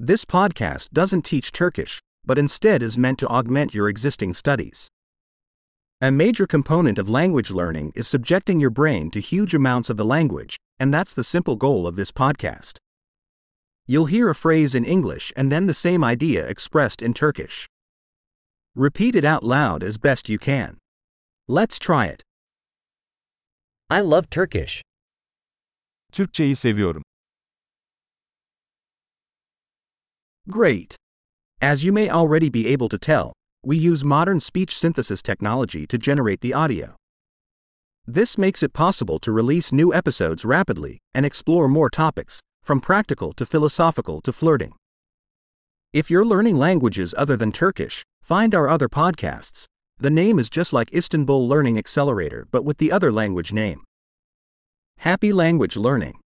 This podcast doesn't teach Turkish, but instead is meant to augment your existing studies. A major component of language learning is subjecting your brain to huge amounts of the language, and that's the simple goal of this podcast. You'll hear a phrase in English and then the same idea expressed in Turkish. Repeat it out loud as best you can. Let's try it. I love Turkish. Türkçeyi seviyorum. Great. As you may already be able to tell, we use modern speech synthesis technology to generate the audio. This makes it possible to release new episodes rapidly and explore more topics, from practical to philosophical to flirting. If you're learning languages other than Turkish, find our other podcasts. The name is just like Istanbul Learning Accelerator but with the other language name. Happy language learning!